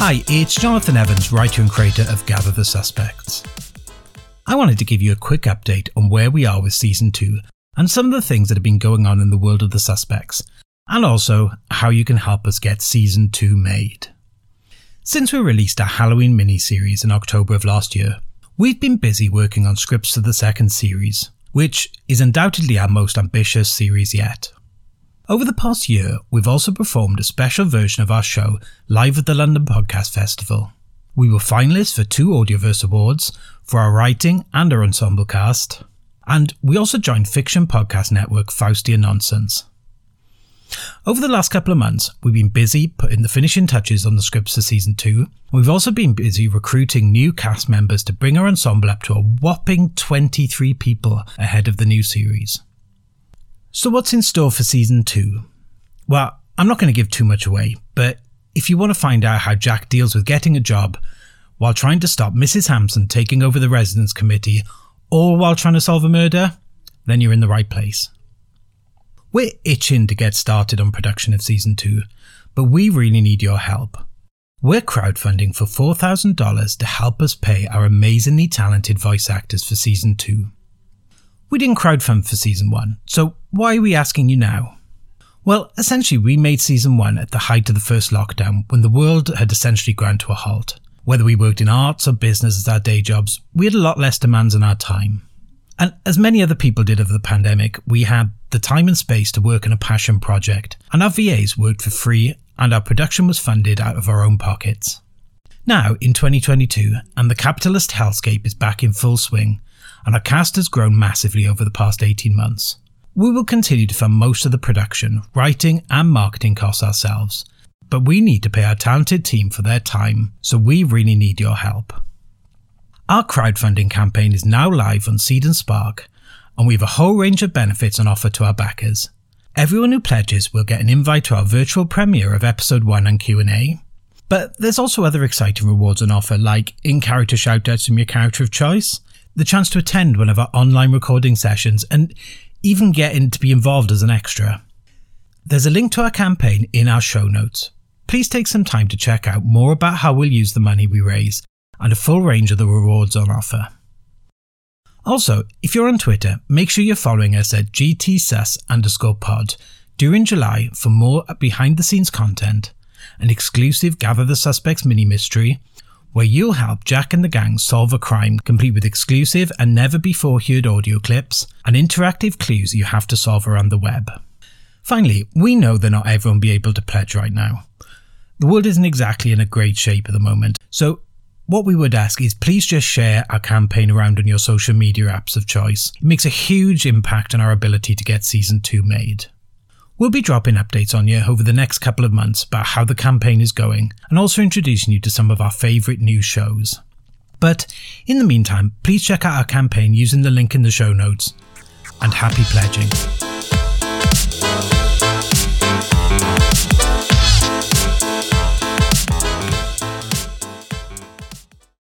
Hi, it's Jonathan Evans, writer and creator of Gather the Suspects. I wanted to give you a quick update on where we are with season 2 and some of the things that have been going on in the world of the suspects, and also how you can help us get season 2 made. Since we released our Halloween mini-series in October of last year, we've been busy working on scripts for the second series, which is undoubtedly our most ambitious series yet. Over the past year, we've also performed a special version of our show live at the London Podcast Festival. We were finalists for two Audioverse Awards for our writing and our ensemble cast, and we also joined fiction podcast network Faustian Nonsense. Over the last couple of months, we've been busy putting the finishing touches on the scripts for season two. We've also been busy recruiting new cast members to bring our ensemble up to a whopping 23 people ahead of the new series. So, what's in store for season two? Well, I'm not going to give too much away, but if you want to find out how Jack deals with getting a job while trying to stop Mrs. Hampson taking over the residence committee, or while trying to solve a murder, then you're in the right place. We're itching to get started on production of season two, but we really need your help. We're crowdfunding for $4,000 to help us pay our amazingly talented voice actors for season two. We didn't crowdfund for season one, so why are we asking you now? Well, essentially, we made season one at the height of the first lockdown when the world had essentially ground to a halt. Whether we worked in arts or business as our day jobs, we had a lot less demands on our time. And as many other people did over the pandemic, we had the time and space to work on a passion project, and our VAs worked for free, and our production was funded out of our own pockets. Now, in 2022, and the capitalist hellscape is back in full swing, and our cast has grown massively over the past 18 months. We will continue to fund most of the production, writing, and marketing costs ourselves, but we need to pay our talented team for their time, so we really need your help. Our crowdfunding campaign is now live on Seed and Spark, and we have a whole range of benefits on offer to our backers. Everyone who pledges will get an invite to our virtual premiere of episode 1 and Q&A. But there's also other exciting rewards on offer like in-character shoutouts from your character of choice, the chance to attend one of our online recording sessions, and even getting to be involved as an extra. There's a link to our campaign in our show notes. Please take some time to check out more about how we'll use the money we raise and a full range of the rewards on offer. Also, if you're on Twitter, make sure you're following us at GTSUS underscore pod during July for more behind the scenes content, an exclusive Gather the Suspects mini mystery, where you'll help Jack and the gang solve a crime complete with exclusive and never before heard audio clips and interactive clues you have to solve around the web. Finally, we know that not everyone will be able to pledge right now. The world isn't exactly in a great shape at the moment, so what we would ask is please just share our campaign around on your social media apps of choice. It makes a huge impact on our ability to get season 2 made. We'll be dropping updates on you over the next couple of months about how the campaign is going and also introducing you to some of our favourite new shows. But in the meantime, please check out our campaign using the link in the show notes. And happy pledging.